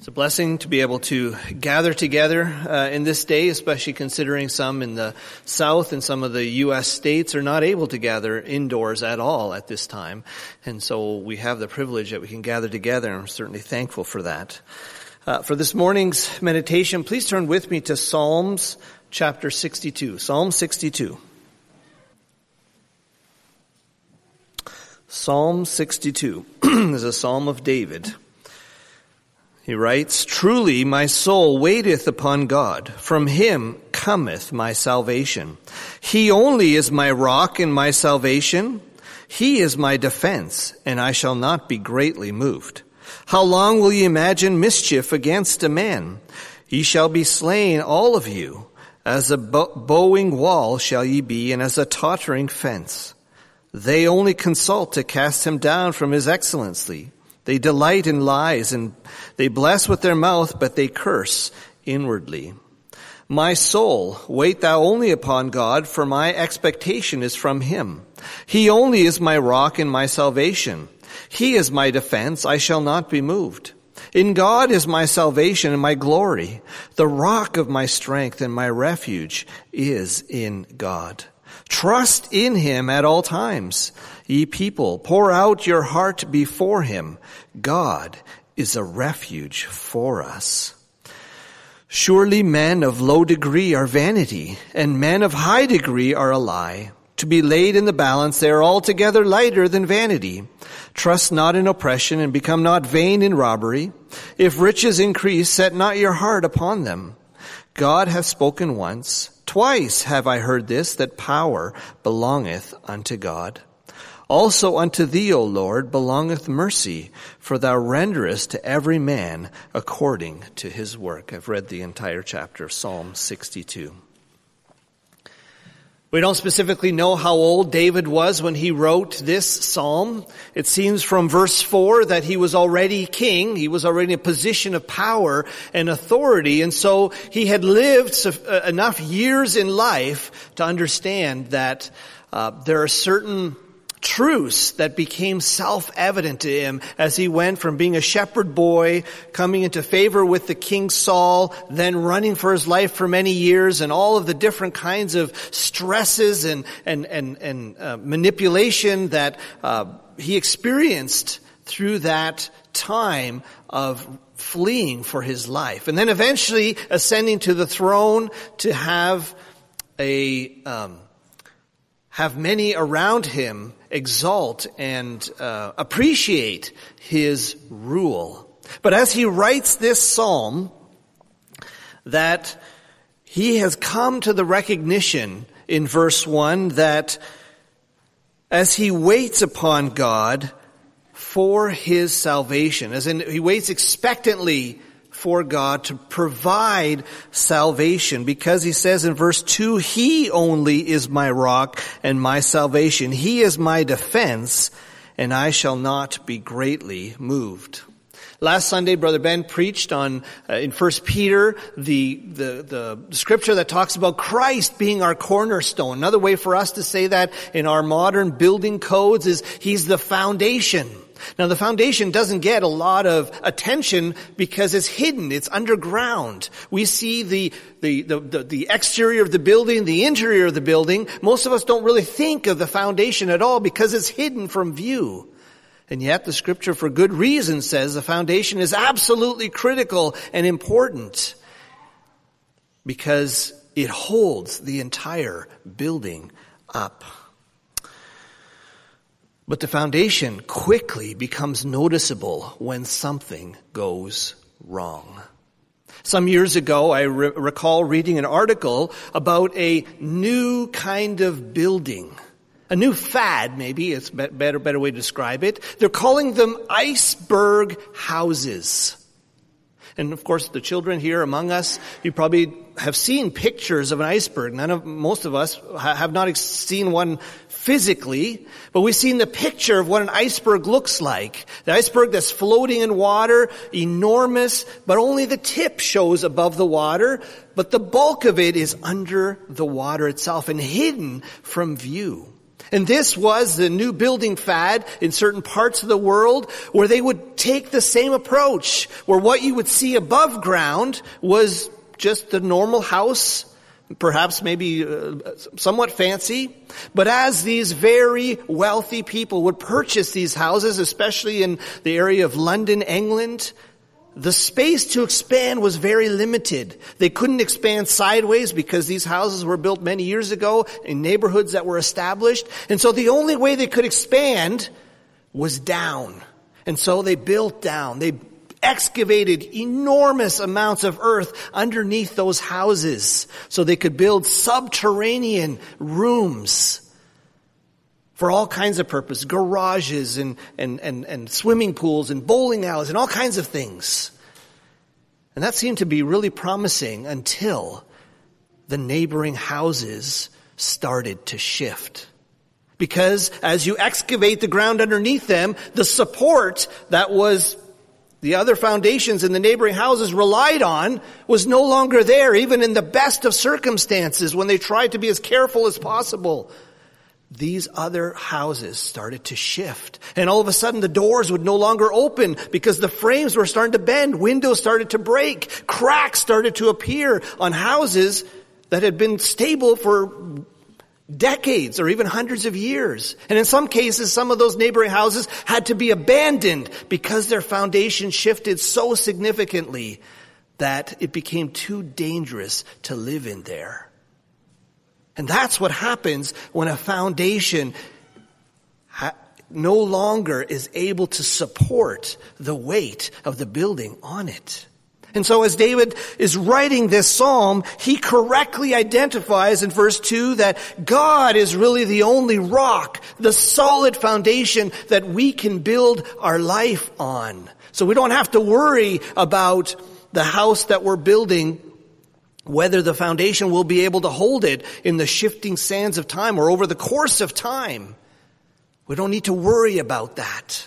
It's a blessing to be able to gather together uh, in this day, especially considering some in the South and some of the U.S. states are not able to gather indoors at all at this time. And so we have the privilege that we can gather together, and I'm certainly thankful for that. Uh, for this morning's meditation, please turn with me to Psalms chapter 62. Psalm 62. Psalm 62 is a psalm of David. He writes, Truly my soul waiteth upon God. From him cometh my salvation. He only is my rock and my salvation. He is my defense, and I shall not be greatly moved. How long will ye imagine mischief against a man? Ye shall be slain, all of you. As a bowing wall shall ye be, and as a tottering fence. They only consult to cast him down from his excellency. They delight in lies and they bless with their mouth, but they curse inwardly. My soul, wait thou only upon God, for my expectation is from him. He only is my rock and my salvation. He is my defense, I shall not be moved. In God is my salvation and my glory. The rock of my strength and my refuge is in God. Trust in him at all times. Ye people, pour out your heart before him. God is a refuge for us. Surely men of low degree are vanity, and men of high degree are a lie. To be laid in the balance, they are altogether lighter than vanity. Trust not in oppression, and become not vain in robbery. If riches increase, set not your heart upon them. God hath spoken once, Twice have I heard this, that power belongeth unto God. Also unto thee, O Lord, belongeth mercy, for thou renderest to every man according to his work. I've read the entire chapter of Psalm 62. We don't specifically know how old David was when he wrote this psalm. It seems from verse 4 that he was already king. He was already in a position of power and authority. And so he had lived uh, enough years in life to understand that uh, there are certain truths that became self-evident to him as he went from being a shepherd boy, coming into favor with the King Saul, then running for his life for many years and all of the different kinds of stresses and, and, and, and uh, manipulation that uh, he experienced through that time of fleeing for his life. And then eventually ascending to the throne to have a, um, have many around him exalt and uh, appreciate his rule. But as he writes this psalm, that he has come to the recognition in verse 1 that as he waits upon God for his salvation, as in he waits expectantly for God to provide salvation because he says in verse 2, He only is my rock and my salvation. He is my defense and I shall not be greatly moved. Last Sunday, Brother Ben preached on uh, in First Peter the, the the scripture that talks about Christ being our cornerstone. Another way for us to say that in our modern building codes is He's the foundation. Now the foundation doesn't get a lot of attention because it's hidden, it's underground. We see the, the, the, the, the exterior of the building, the interior of the building. Most of us don't really think of the foundation at all because it's hidden from view. And yet the scripture for good reason says the foundation is absolutely critical and important because it holds the entire building up. But the foundation quickly becomes noticeable when something goes wrong. Some years ago, I re- recall reading an article about a new kind of building. A new fad, maybe, it's a better, better way to describe it. They're calling them iceberg houses. And of course, the children here among us, you probably have seen pictures of an iceberg. None of, most of us have not seen one physically, but we've seen the picture of what an iceberg looks like. The iceberg that's floating in water, enormous, but only the tip shows above the water, but the bulk of it is under the water itself and hidden from view. And this was the new building fad in certain parts of the world where they would take the same approach, where what you would see above ground was just the normal house, perhaps maybe uh, somewhat fancy. But as these very wealthy people would purchase these houses, especially in the area of London, England, the space to expand was very limited. They couldn't expand sideways because these houses were built many years ago in neighborhoods that were established. And so the only way they could expand was down. And so they built down. They excavated enormous amounts of earth underneath those houses so they could build subterranean rooms for all kinds of purposes, garages and, and, and, and swimming pools and bowling alleys and all kinds of things. And that seemed to be really promising until the neighboring houses started to shift. Because as you excavate the ground underneath them, the support that was the other foundations in the neighboring houses relied on was no longer there, even in the best of circumstances when they tried to be as careful as possible these other houses started to shift. And all of a sudden the doors would no longer open because the frames were starting to bend. Windows started to break. Cracks started to appear on houses that had been stable for decades or even hundreds of years. And in some cases, some of those neighboring houses had to be abandoned because their foundation shifted so significantly that it became too dangerous to live in there. And that's what happens when a foundation ha- no longer is able to support the weight of the building on it. And so as David is writing this psalm, he correctly identifies in verse 2 that God is really the only rock, the solid foundation that we can build our life on. So we don't have to worry about the house that we're building whether the foundation will be able to hold it in the shifting sands of time or over the course of time. We don't need to worry about that.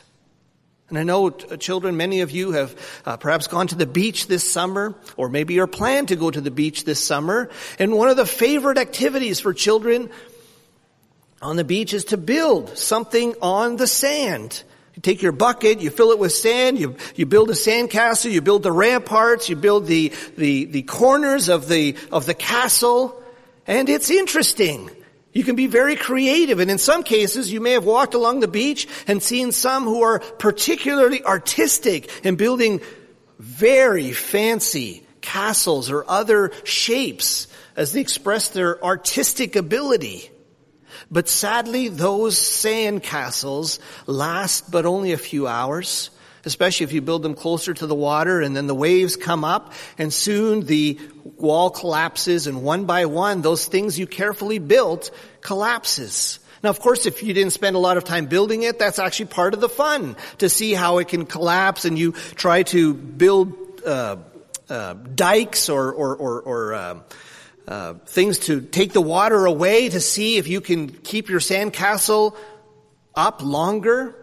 And I know uh, children, many of you have uh, perhaps gone to the beach this summer, or maybe you're planning to go to the beach this summer. And one of the favorite activities for children on the beach is to build something on the sand. You take your bucket, you fill it with sand, you, you build a sandcastle, you build the ramparts, you build the, the, the corners of the, of the castle, and it's interesting. You can be very creative, and in some cases, you may have walked along the beach and seen some who are particularly artistic in building very fancy castles or other shapes as they express their artistic ability. But sadly, those sand castles last but only a few hours, especially if you build them closer to the water and then the waves come up and soon the wall collapses and one by one, those things you carefully built collapses. Now, of course, if you didn't spend a lot of time building it, that's actually part of the fun to see how it can collapse and you try to build uh, uh, dikes or, or, or, or uh, uh, things to take the water away to see if you can keep your sandcastle up longer.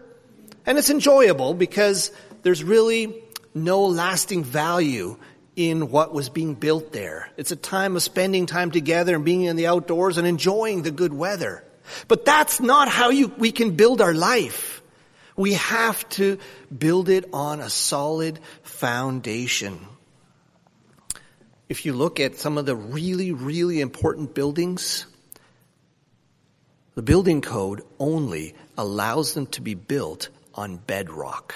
And it's enjoyable because there's really no lasting value in what was being built there. It's a time of spending time together and being in the outdoors and enjoying the good weather. But that's not how you, we can build our life. We have to build it on a solid foundation if you look at some of the really, really important buildings, the building code only allows them to be built on bedrock.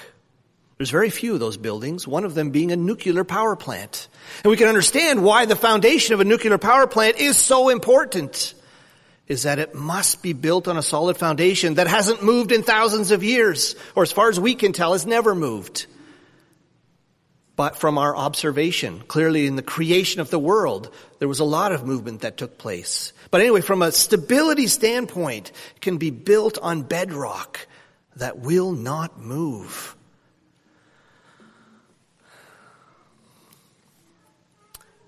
There's very few of those buildings, one of them being a nuclear power plant. And we can understand why the foundation of a nuclear power plant is so important. Is that it must be built on a solid foundation that hasn't moved in thousands of years, or as far as we can tell, has never moved but from our observation. Clearly in the creation of the world, there was a lot of movement that took place. But anyway, from a stability standpoint, can be built on bedrock that will not move.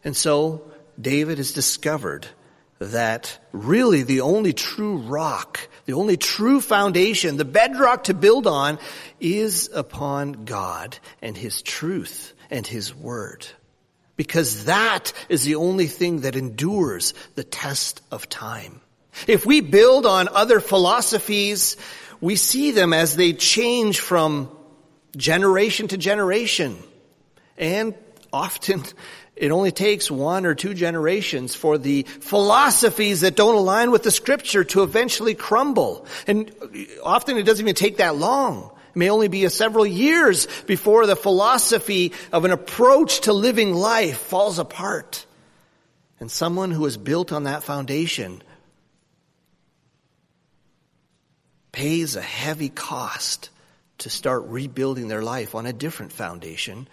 And so David has discovered that really the only true rock, the only true foundation, the bedrock to build on is upon God and His truth and His Word. Because that is the only thing that endures the test of time. If we build on other philosophies, we see them as they change from generation to generation. And often it only takes one or two generations for the philosophies that don't align with the scripture to eventually crumble. And often it doesn't even take that long. It may only be a several years before the philosophy of an approach to living life falls apart. And someone who is built on that foundation pays a heavy cost to start rebuilding their life on a different foundation.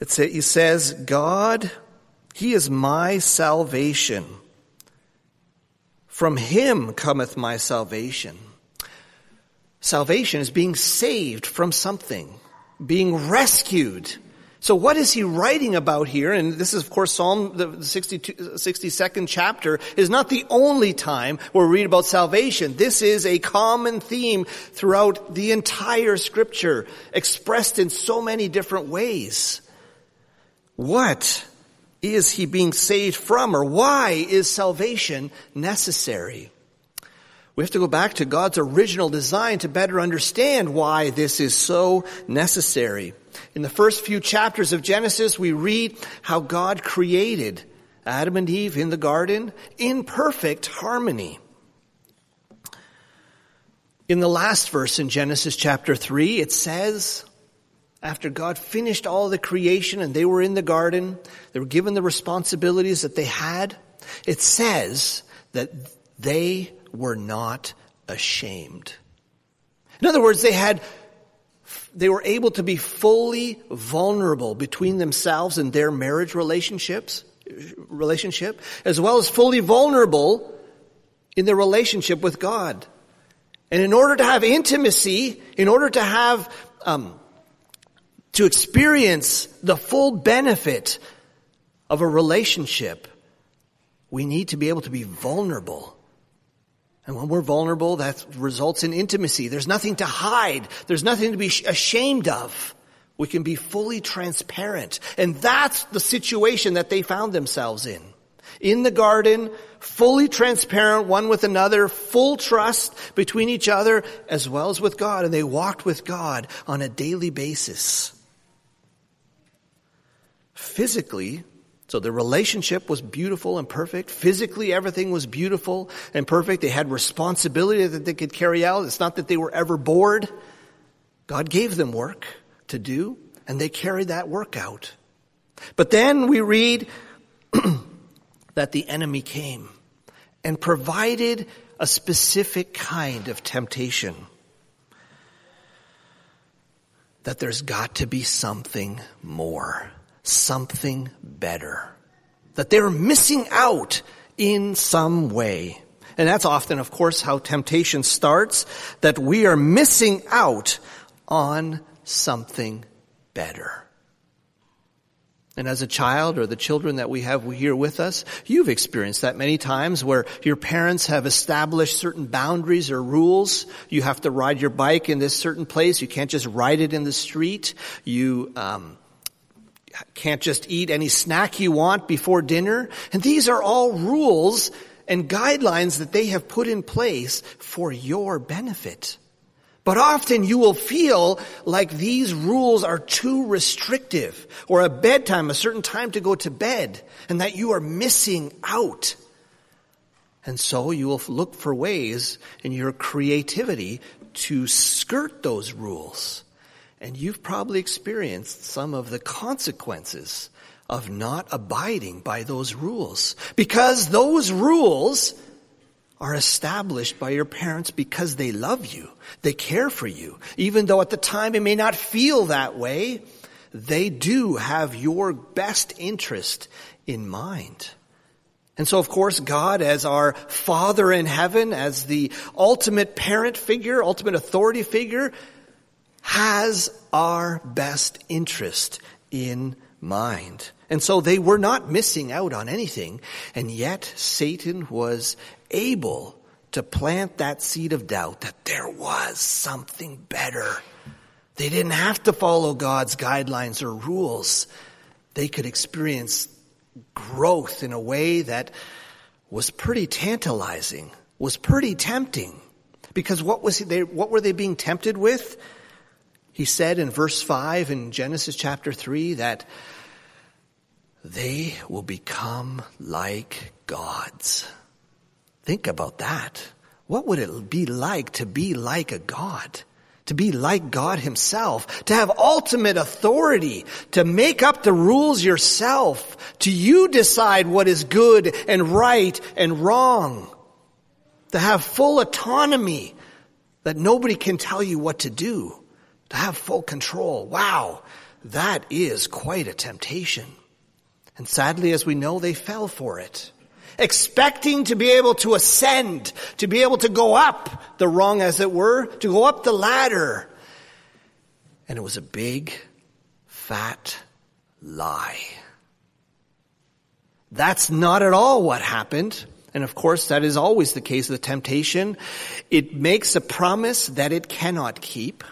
It says, God, He is my salvation. From Him cometh my salvation. Salvation is being saved from something, being rescued. So what is he writing about here? And this is, of course, Psalm, the 62, 62nd chapter is not the only time where we read about salvation. This is a common theme throughout the entire scripture, expressed in so many different ways. What is he being saved from or why is salvation necessary? We have to go back to God's original design to better understand why this is so necessary. In the first few chapters of Genesis, we read how God created Adam and Eve in the garden in perfect harmony. In the last verse in Genesis chapter 3, it says, after God finished all the creation and they were in the garden, they were given the responsibilities that they had, it says that they were not ashamed. In other words, they had, they were able to be fully vulnerable between themselves and their marriage relationships, relationship, as well as fully vulnerable in their relationship with God. And in order to have intimacy, in order to have um, to experience the full benefit of a relationship, we need to be able to be vulnerable. And when we're vulnerable, that results in intimacy. There's nothing to hide. There's nothing to be ashamed of. We can be fully transparent. And that's the situation that they found themselves in. In the garden, fully transparent one with another, full trust between each other as well as with God. And they walked with God on a daily basis physically, so the relationship was beautiful and perfect. Physically, everything was beautiful and perfect. They had responsibility that they could carry out. It's not that they were ever bored. God gave them work to do, and they carried that work out. But then we read that the enemy came and provided a specific kind of temptation. That there's got to be something more something better. That they're missing out in some way. And that's often, of course, how temptation starts, that we are missing out on something better. And as a child or the children that we have here with us, you've experienced that many times where your parents have established certain boundaries or rules. You have to ride your bike in this certain place. You can't just ride it in the street. You, um, can't just eat any snack you want before dinner. And these are all rules and guidelines that they have put in place for your benefit. But often you will feel like these rules are too restrictive or a bedtime, a certain time to go to bed and that you are missing out. And so you will look for ways in your creativity to skirt those rules and you've probably experienced some of the consequences of not abiding by those rules. Because those rules are established by your parents because they love you. They care for you. Even though at the time it may not feel that way, they do have your best interest in mind. And so of course God as our Father in heaven, as the ultimate parent figure, ultimate authority figure, has our best interest in mind. And so they were not missing out on anything, and yet Satan was able to plant that seed of doubt that there was something better. They didn't have to follow God's guidelines or rules. They could experience growth in a way that was pretty tantalizing, was pretty tempting. Because what was they, what were they being tempted with? He said in verse 5 in Genesis chapter 3 that they will become like gods. Think about that. What would it be like to be like a God? To be like God himself, to have ultimate authority, to make up the rules yourself, to you decide what is good and right and wrong, to have full autonomy that nobody can tell you what to do, to have full control. Wow, that is quite a temptation. And sadly, as we know, they fell for it expecting to be able to ascend, to be able to go up the rung, as it were, to go up the ladder. And it was a big, fat lie. That's not at all what happened. And of course, that is always the case with temptation. It makes a promise that it cannot keep.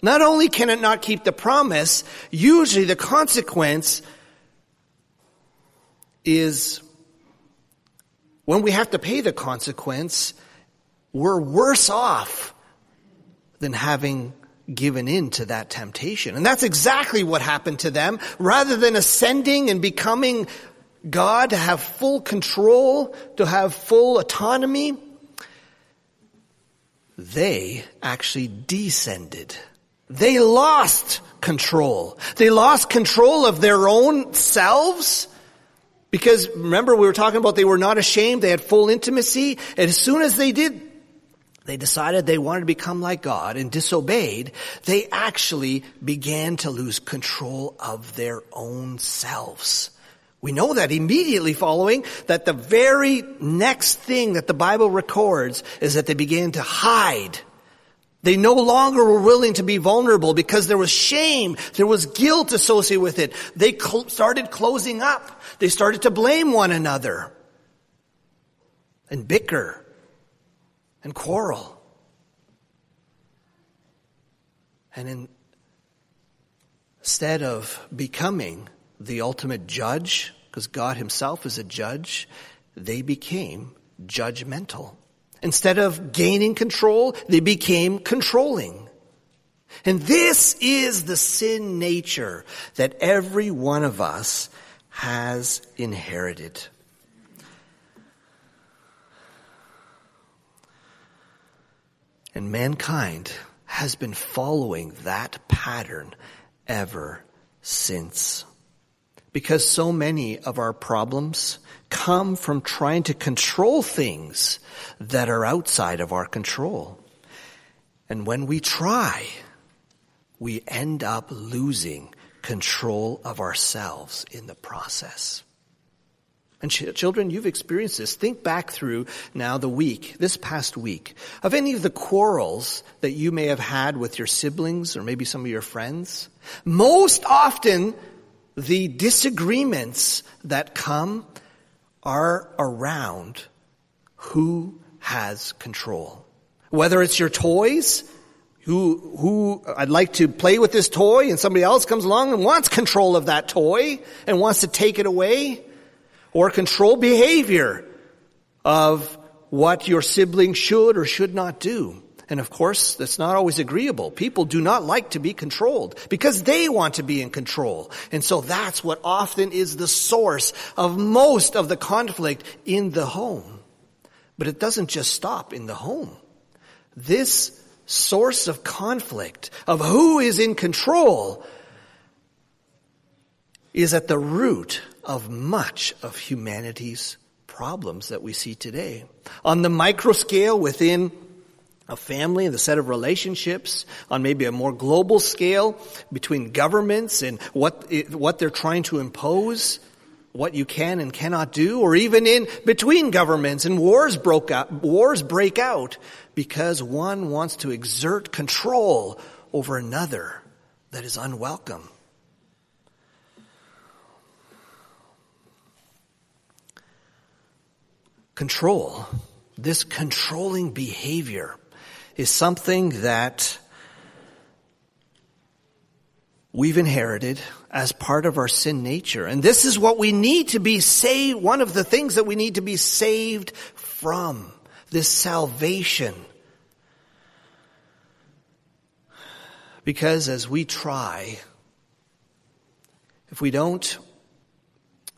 Not only can it not keep the promise, usually the consequence is when we have to pay the consequence, we're worse off than having given in to that temptation. And that's exactly what happened to them. Rather than ascending and becoming God, to have full control, to have full autonomy, they actually descended. They lost control. They lost control of their own selves because remember we were talking about they were not ashamed, they had full intimacy, and as soon as they did, they decided they wanted to become like God and disobeyed, they actually began to lose control of their own selves. We know that immediately following that the very next thing that the Bible records is that they began to hide. They no longer were willing to be vulnerable because there was shame, there was guilt associated with it. They cl- started closing up. They started to blame one another and bicker and quarrel. And in, instead of becoming the ultimate judge, because God Himself is a judge, they became judgmental. Instead of gaining control, they became controlling. And this is the sin nature that every one of us has inherited. And mankind has been following that pattern ever since. Because so many of our problems come from trying to control things that are outside of our control. And when we try, we end up losing control of ourselves in the process. And ch- children, you've experienced this. Think back through now the week, this past week, of any of the quarrels that you may have had with your siblings or maybe some of your friends. Most often, the disagreements that come are around who has control. Whether it's your toys, who, who, I'd like to play with this toy and somebody else comes along and wants control of that toy and wants to take it away or control behavior of what your sibling should or should not do. And of course, that's not always agreeable. People do not like to be controlled because they want to be in control. And so that's what often is the source of most of the conflict in the home. But it doesn't just stop in the home. This source of conflict, of who is in control, is at the root of much of humanity's problems that we see today. On the micro scale within a family and the set of relationships on maybe a more global scale between governments and what, what they're trying to impose, what you can and cannot do, or even in between governments and wars broke out, wars break out because one wants to exert control over another that is unwelcome. Control, this controlling behavior is something that we've inherited as part of our sin nature. And this is what we need to be saved, one of the things that we need to be saved from. This salvation. Because as we try, if we don't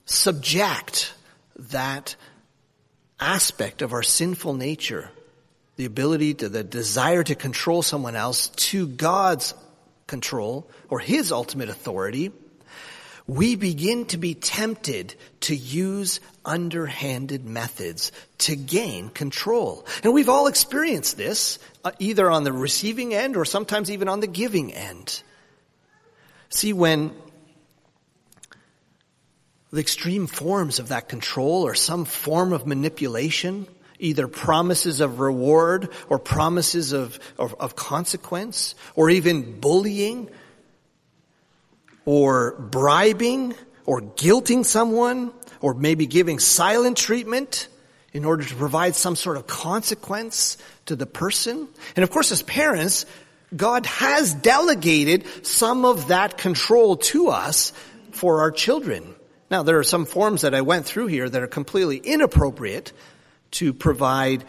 subject that aspect of our sinful nature, the ability to, the desire to control someone else to God's control or His ultimate authority, we begin to be tempted to use underhanded methods to gain control. And we've all experienced this, uh, either on the receiving end or sometimes even on the giving end. See, when the extreme forms of that control or some form of manipulation, either promises of reward or promises of, of, of consequence or even bullying or bribing or guilting someone or maybe giving silent treatment in order to provide some sort of consequence to the person. And of course, as parents, God has delegated some of that control to us for our children. Now, there are some forms that I went through here that are completely inappropriate to provide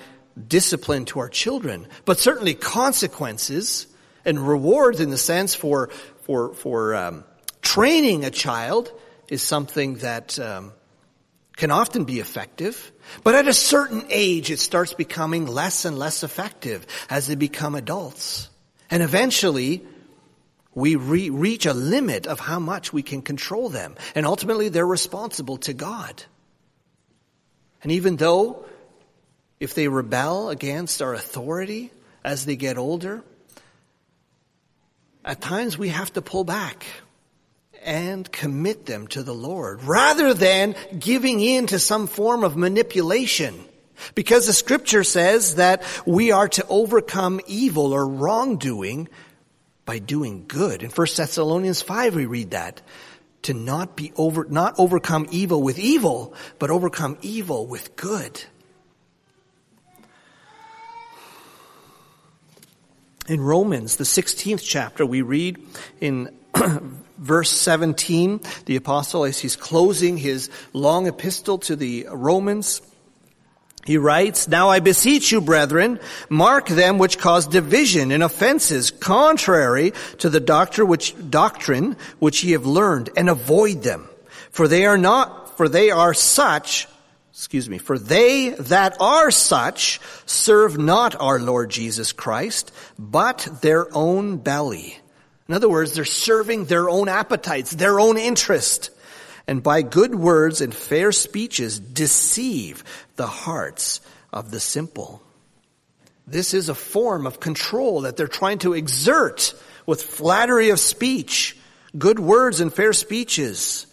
discipline to our children, but certainly consequences and rewards in the sense for for for um, training a child is something that um, can often be effective, but at a certain age, it starts becoming less and less effective as they become adults, and eventually. We re- reach a limit of how much we can control them. And ultimately, they're responsible to God. And even though if they rebel against our authority as they get older, at times we have to pull back and commit them to the Lord rather than giving in to some form of manipulation. Because the scripture says that we are to overcome evil or wrongdoing by doing good. In 1 Thessalonians 5 we read that. To not be over, not overcome evil with evil, but overcome evil with good. In Romans, the 16th chapter, we read in verse 17, the apostle, as he's closing his long epistle to the Romans, he writes, Now I beseech you, brethren, mark them which cause division and offenses contrary to the doctrine which, doctrine which ye have learned, and avoid them. For they are not, for they are such excuse me, for they that are such serve not our Lord Jesus Christ, but their own belly. In other words, they're serving their own appetites, their own interest, and by good words and fair speeches deceive the hearts of the simple. This is a form of control that they're trying to exert with flattery of speech, good words and fair speeches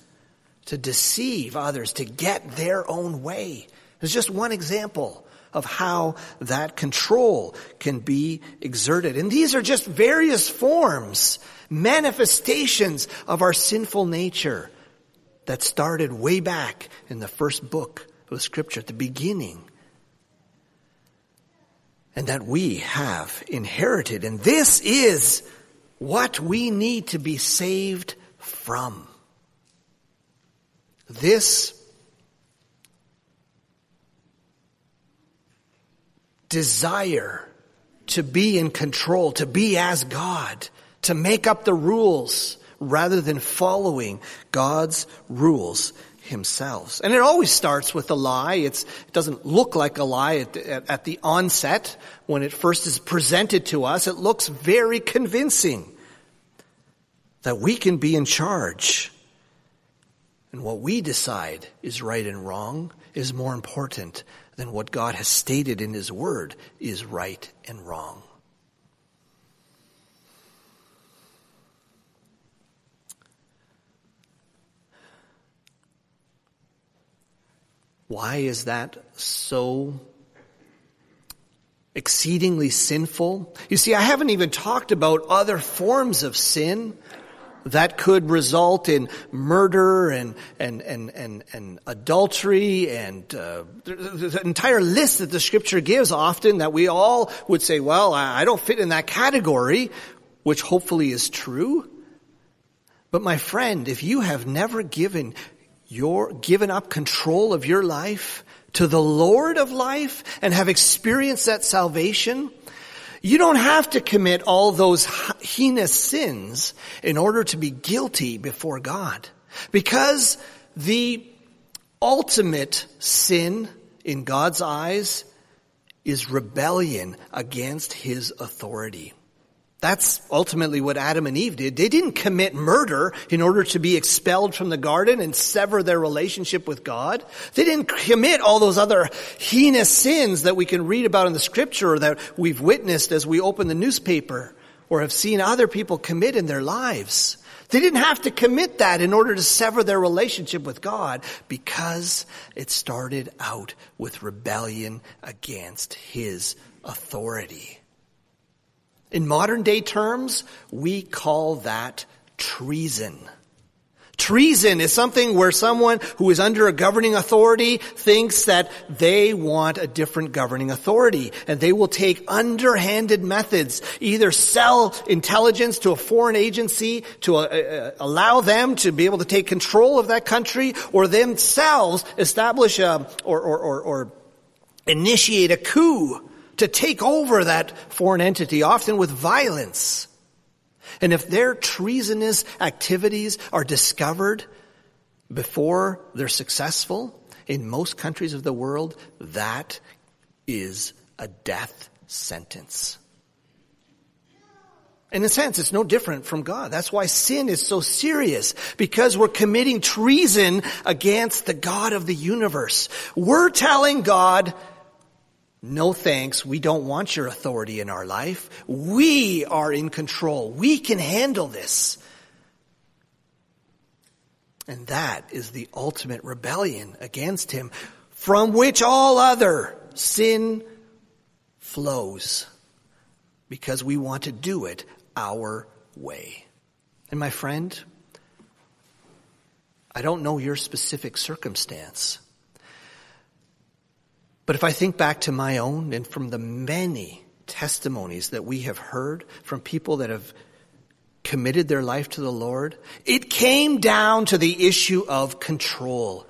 to deceive others, to get their own way. It's just one example of how that control can be exerted. And these are just various forms, manifestations of our sinful nature that started way back in the first book of the scripture at the beginning. And that we have inherited. And this is what we need to be saved from. This desire to be in control, to be as God, to make up the rules rather than following God's rules himself. And it always starts with a lie. It's, it doesn't look like a lie at, at, at the onset when it first is presented to us. It looks very convincing that we can be in charge and what we decide is right and wrong is more important than what God has stated in His Word is right and wrong. Why is that so exceedingly sinful? You see, I haven't even talked about other forms of sin that could result in murder and and and and, and adultery and uh, an entire list that the scripture gives often that we all would say well I don't fit in that category which hopefully is true. But my friend, if you have never given your, given up control of your life to the Lord of life and have experienced that salvation, you don't have to commit all those heinous sins in order to be guilty before God. Because the ultimate sin in God's eyes is rebellion against His authority. That's ultimately what Adam and Eve did. They didn't commit murder in order to be expelled from the garden and sever their relationship with God. They didn't commit all those other heinous sins that we can read about in the scripture or that we've witnessed as we open the newspaper or have seen other people commit in their lives. They didn't have to commit that in order to sever their relationship with God because it started out with rebellion against His authority. In modern day terms, we call that treason. Treason is something where someone who is under a governing authority thinks that they want a different governing authority and they will take underhanded methods, either sell intelligence to a foreign agency to uh, uh, allow them to be able to take control of that country or themselves establish a, or, or, or, or initiate a coup to take over that foreign entity, often with violence. And if their treasonous activities are discovered before they're successful, in most countries of the world, that is a death sentence. In a sense, it's no different from God. That's why sin is so serious, because we're committing treason against the God of the universe. We're telling God, no thanks. We don't want your authority in our life. We are in control. We can handle this. And that is the ultimate rebellion against him from which all other sin flows because we want to do it our way. And my friend, I don't know your specific circumstance. But if I think back to my own and from the many testimonies that we have heard from people that have committed their life to the Lord, it came down to the issue of control.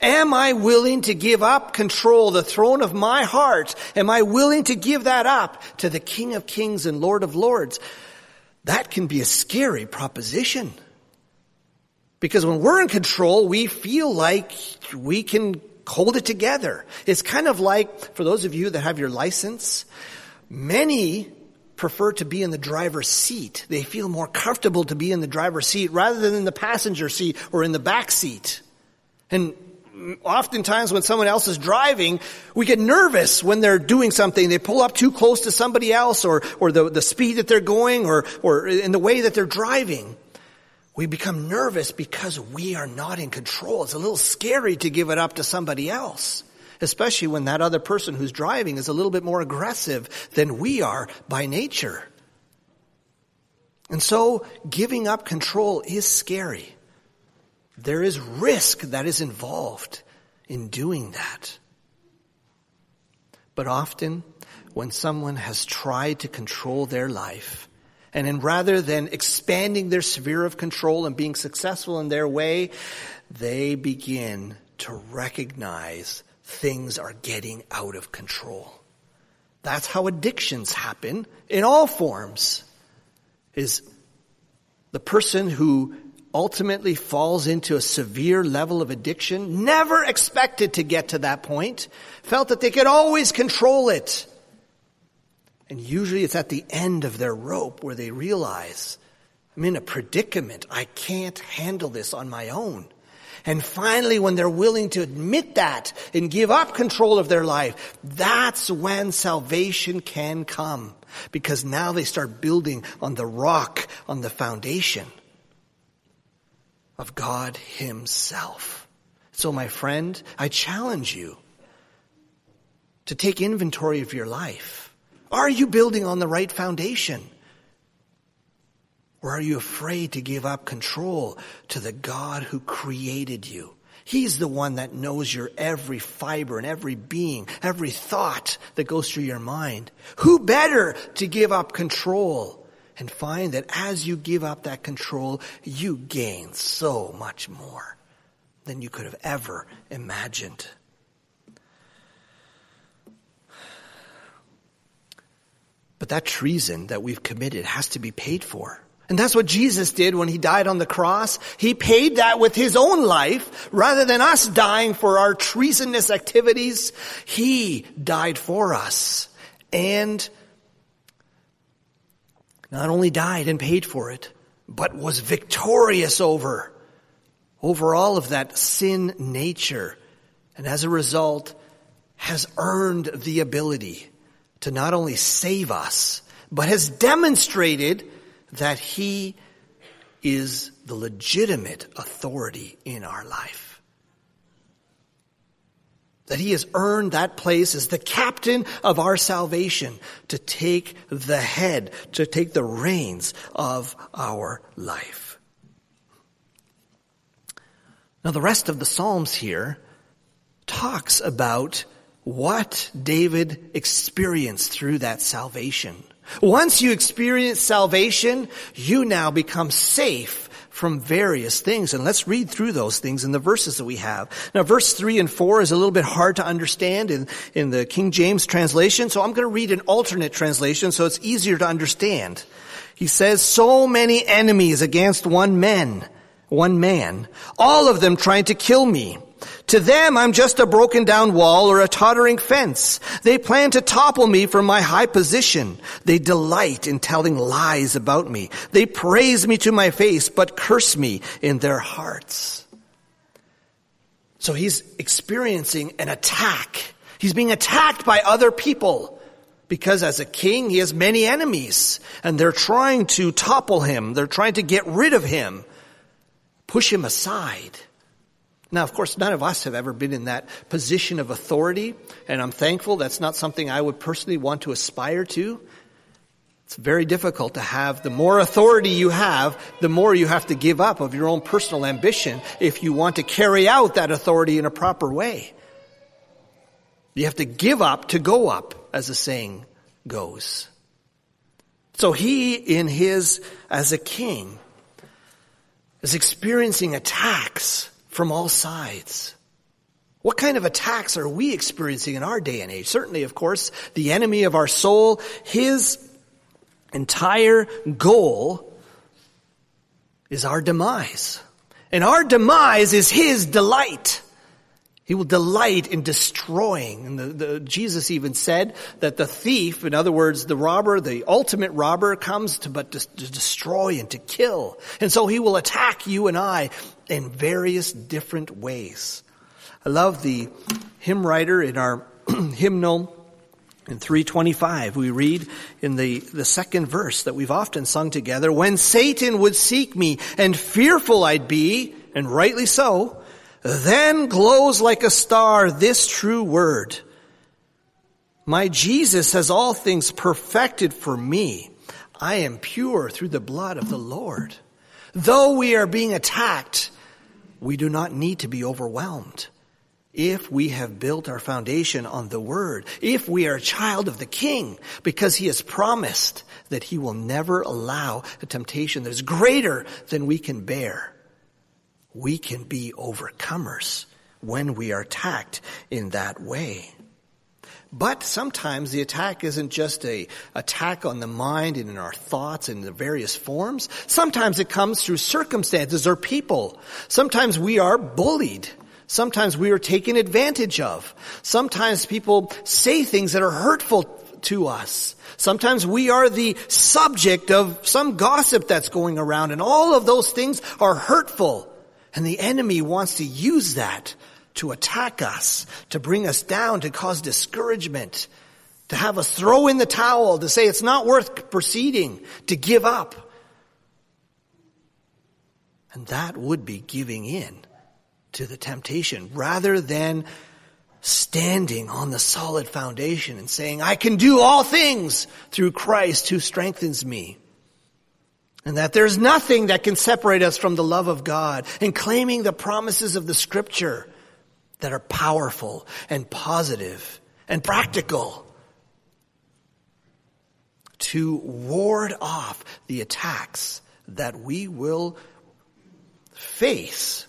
Am I willing to give up control, the throne of my heart? Am I willing to give that up to the King of Kings and Lord of Lords? That can be a scary proposition. Because when we're in control, we feel like we can hold it together. It's kind of like, for those of you that have your license, many prefer to be in the driver's seat. They feel more comfortable to be in the driver's seat rather than in the passenger seat or in the back seat. And oftentimes when someone else is driving, we get nervous when they're doing something. They pull up too close to somebody else or, or the, the speed that they're going or, or in the way that they're driving. We become nervous because we are not in control. It's a little scary to give it up to somebody else, especially when that other person who's driving is a little bit more aggressive than we are by nature. And so giving up control is scary. There is risk that is involved in doing that. But often when someone has tried to control their life, and then rather than expanding their sphere of control and being successful in their way, they begin to recognize things are getting out of control. That's how addictions happen in all forms. Is the person who ultimately falls into a severe level of addiction, never expected to get to that point, felt that they could always control it. And usually it's at the end of their rope where they realize, I'm in a predicament. I can't handle this on my own. And finally, when they're willing to admit that and give up control of their life, that's when salvation can come. Because now they start building on the rock, on the foundation of God Himself. So my friend, I challenge you to take inventory of your life are you building on the right foundation? Or are you afraid to give up control to the God who created you? He's the one that knows your every fiber and every being, every thought that goes through your mind. Who better to give up control and find that as you give up that control, you gain so much more than you could have ever imagined. But that treason that we've committed has to be paid for. And that's what Jesus did when he died on the cross. He paid that with his own life rather than us dying for our treasonous activities. He died for us and not only died and paid for it, but was victorious over, over all of that sin nature. And as a result, has earned the ability to not only save us, but has demonstrated that he is the legitimate authority in our life. That he has earned that place as the captain of our salvation to take the head, to take the reins of our life. Now the rest of the Psalms here talks about what David experienced through that salvation. Once you experience salvation, you now become safe from various things. And let's read through those things in the verses that we have. Now verse three and four is a little bit hard to understand in, in the King James translation, so I'm going to read an alternate translation so it's easier to understand. He says, so many enemies against one man, one man, all of them trying to kill me. To them, I'm just a broken down wall or a tottering fence. They plan to topple me from my high position. They delight in telling lies about me. They praise me to my face, but curse me in their hearts. So he's experiencing an attack. He's being attacked by other people because as a king, he has many enemies and they're trying to topple him. They're trying to get rid of him, push him aside. Now, of course, none of us have ever been in that position of authority, and I'm thankful that's not something I would personally want to aspire to. It's very difficult to have, the more authority you have, the more you have to give up of your own personal ambition if you want to carry out that authority in a proper way. You have to give up to go up, as the saying goes. So he, in his, as a king, is experiencing attacks from all sides. What kind of attacks are we experiencing in our day and age? Certainly, of course, the enemy of our soul, his entire goal is our demise. And our demise is his delight. He will delight in destroying. And the, the, Jesus even said that the thief, in other words, the robber, the ultimate robber comes to but to, to destroy and to kill. And so he will attack you and I in various different ways. I love the hymn writer in our hymnal in 325, we read in the, the second verse that we've often sung together, when Satan would seek me and fearful I'd be, and rightly so, then glows like a star this true word. My Jesus has all things perfected for me. I am pure through the blood of the Lord. Though we are being attacked, we do not need to be overwhelmed. If we have built our foundation on the Word, if we are a child of the King, because He has promised that He will never allow a temptation that is greater than we can bear we can be overcomers when we are attacked in that way. But sometimes the attack isn't just a attack on the mind and in our thoughts and the various forms. Sometimes it comes through circumstances or people. Sometimes we are bullied. Sometimes we are taken advantage of. Sometimes people say things that are hurtful to us. Sometimes we are the subject of some gossip that's going around and all of those things are hurtful. And the enemy wants to use that to attack us, to bring us down, to cause discouragement, to have us throw in the towel, to say it's not worth proceeding, to give up. And that would be giving in to the temptation rather than standing on the solid foundation and saying, I can do all things through Christ who strengthens me. And that there's nothing that can separate us from the love of God and claiming the promises of the scripture that are powerful and positive and practical to ward off the attacks that we will face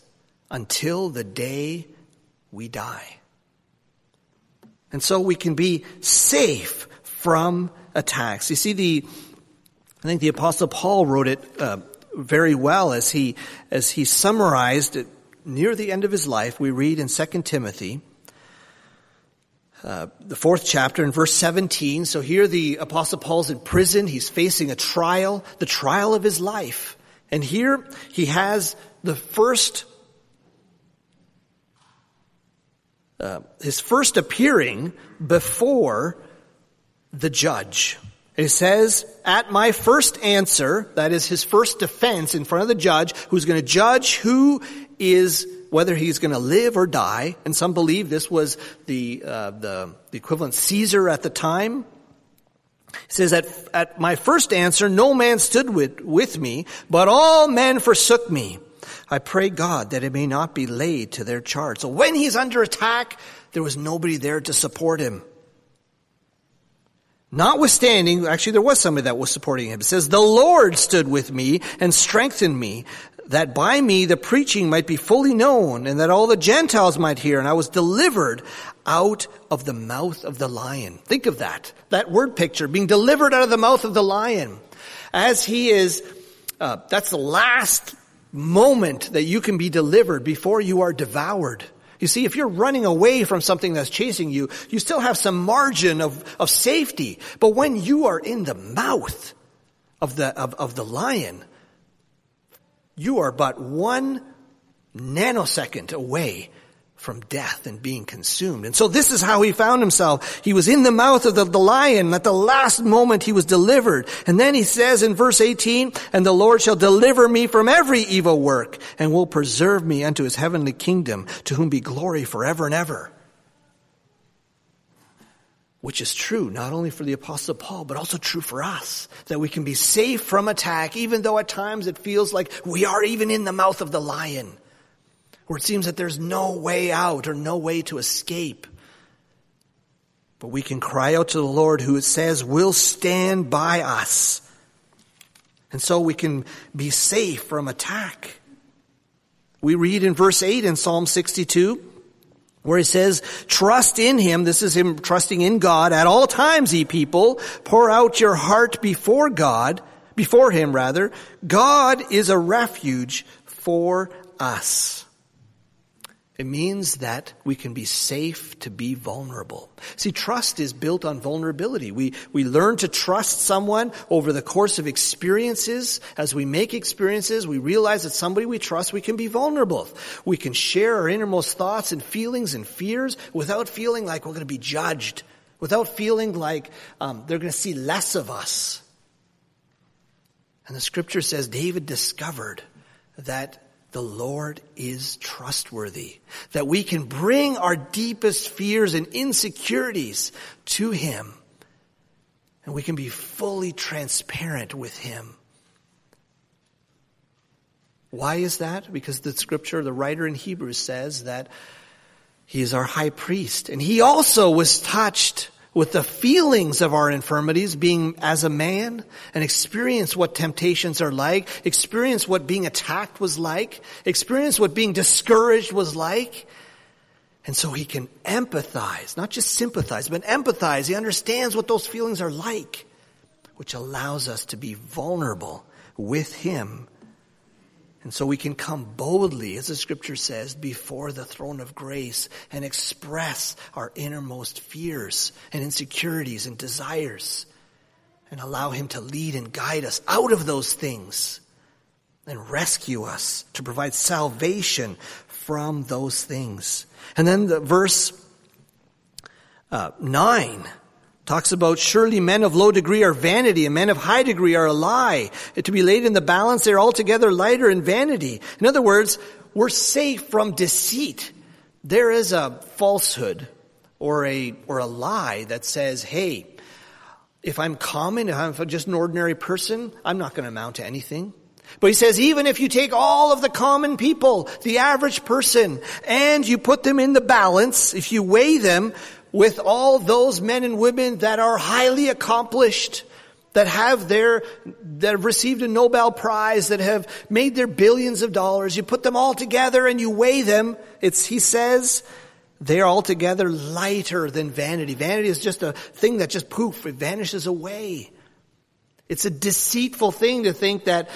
until the day we die. And so we can be safe from attacks. You see, the, I think the apostle Paul wrote it uh, very well as he, as he summarized it near the end of his life. We read in 2 Timothy, uh, the fourth chapter in verse 17. So here the apostle Paul's in prison. He's facing a trial, the trial of his life. And here he has the first, uh, his first appearing before the judge. It says, at my first answer, that is his first defense in front of the judge, who's going to judge who is whether he's going to live or die. And some believe this was the uh, the, the equivalent Caesar at the time. He says, at, at my first answer, no man stood with, with me, but all men forsook me. I pray God that it may not be laid to their charge. So when he's under attack, there was nobody there to support him. Notwithstanding, actually there was somebody that was supporting him. It says, the Lord stood with me and strengthened me that by me the preaching might be fully known and that all the Gentiles might hear. And I was delivered out of the mouth of the lion. Think of that. That word picture, being delivered out of the mouth of the lion. As he is, uh, that's the last moment that you can be delivered before you are devoured. You see, if you're running away from something that's chasing you, you still have some margin of, of safety. But when you are in the mouth of the, of, of the lion, you are but one nanosecond away from death and being consumed. And so this is how he found himself. He was in the mouth of the, the, lion. At the last moment he was delivered. And then he says in verse 18, and the Lord shall deliver me from every evil work and will preserve me unto his heavenly kingdom to whom be glory forever and ever which is true not only for the apostle Paul, but also true for us, that we can be safe from attack, even though at times it feels like we are even in the mouth of the lion, where it seems that there's no way out or no way to escape. But we can cry out to the Lord who it says will stand by us. And so we can be safe from attack. We read in verse 8 in Psalm 62, where he says, trust in him. This is him trusting in God at all times, ye people. Pour out your heart before God, before him rather. God is a refuge for us. It means that we can be safe to be vulnerable. See, trust is built on vulnerability. We, we learn to trust someone over the course of experiences. As we make experiences, we realize that somebody we trust, we can be vulnerable. We can share our innermost thoughts and feelings and fears without feeling like we're going to be judged, without feeling like um, they're going to see less of us. And the scripture says David discovered that the Lord is trustworthy. That we can bring our deepest fears and insecurities to Him. And we can be fully transparent with Him. Why is that? Because the scripture, the writer in Hebrews says that He is our high priest. And He also was touched with the feelings of our infirmities, being as a man, and experience what temptations are like, experience what being attacked was like, experience what being discouraged was like. And so he can empathize, not just sympathize, but empathize. He understands what those feelings are like, which allows us to be vulnerable with him and so we can come boldly, as the scripture says, before the throne of grace and express our innermost fears and insecurities and desires and allow him to lead and guide us out of those things and rescue us to provide salvation from those things. And then the verse uh, 9 Talks about surely men of low degree are vanity and men of high degree are a lie. To be laid in the balance, they're altogether lighter in vanity. In other words, we're safe from deceit. There is a falsehood or a, or a lie that says, hey, if I'm common, if I'm just an ordinary person, I'm not going to amount to anything. But he says, even if you take all of the common people, the average person, and you put them in the balance, if you weigh them, with all those men and women that are highly accomplished that have their, that have received a Nobel Prize, that have made their billions of dollars. You put them all together and you weigh them. It's, he says, they are altogether lighter than vanity. Vanity is just a thing that just poof, it vanishes away. It's a deceitful thing to think that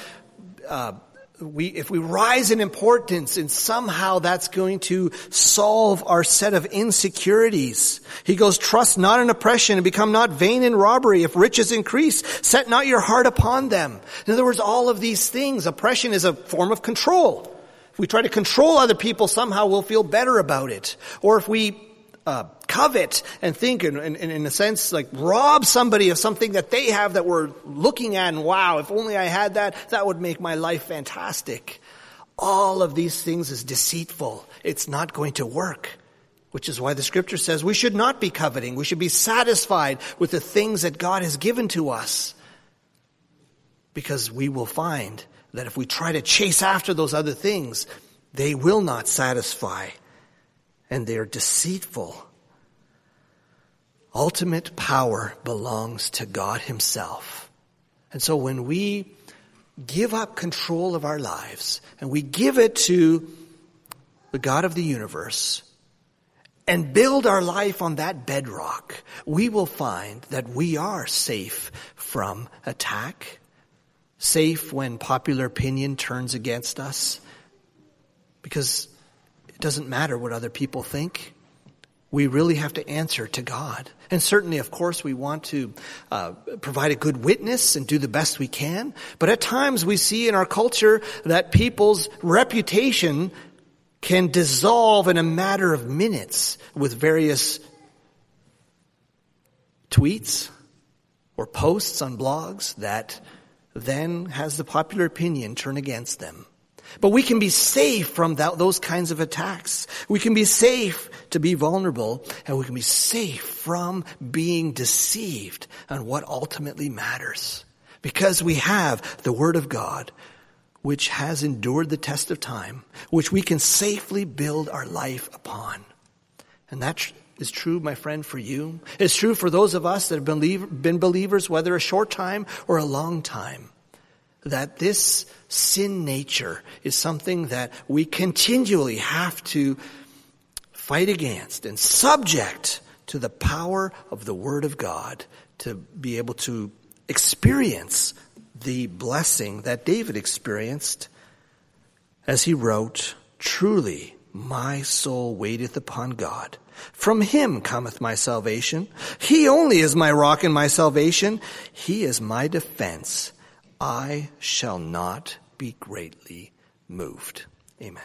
uh, we, if we rise in importance and somehow that's going to solve our set of insecurities. He goes, trust not in oppression and become not vain in robbery. If riches increase, set not your heart upon them. In other words, all of these things, oppression is a form of control. If we try to control other people, somehow we'll feel better about it. Or if we uh, covet and think and, and, and, in a sense like rob somebody of something that they have that we're looking at and wow, if only I had that, that would make my life fantastic. All of these things is deceitful. It's not going to work. Which is why the scripture says we should not be coveting. We should be satisfied with the things that God has given to us. Because we will find that if we try to chase after those other things, they will not satisfy and they are deceitful. Ultimate power belongs to God Himself. And so when we give up control of our lives and we give it to the God of the universe and build our life on that bedrock, we will find that we are safe from attack, safe when popular opinion turns against us, because it doesn't matter what other people think. We really have to answer to God. And certainly, of course, we want to uh, provide a good witness and do the best we can. But at times we see in our culture that people's reputation can dissolve in a matter of minutes with various tweets or posts on blogs that then has the popular opinion turn against them. But we can be safe from that, those kinds of attacks. We can be safe to be vulnerable and we can be safe from being deceived on what ultimately matters. Because we have the Word of God, which has endured the test of time, which we can safely build our life upon. And that is true, my friend, for you. It's true for those of us that have been, been believers, whether a short time or a long time that this sin nature is something that we continually have to fight against and subject to the power of the Word of God to be able to experience the blessing that David experienced as he wrote, Truly my soul waiteth upon God. From him cometh my salvation. He only is my rock and my salvation. He is my defense I shall not be greatly moved. Amen.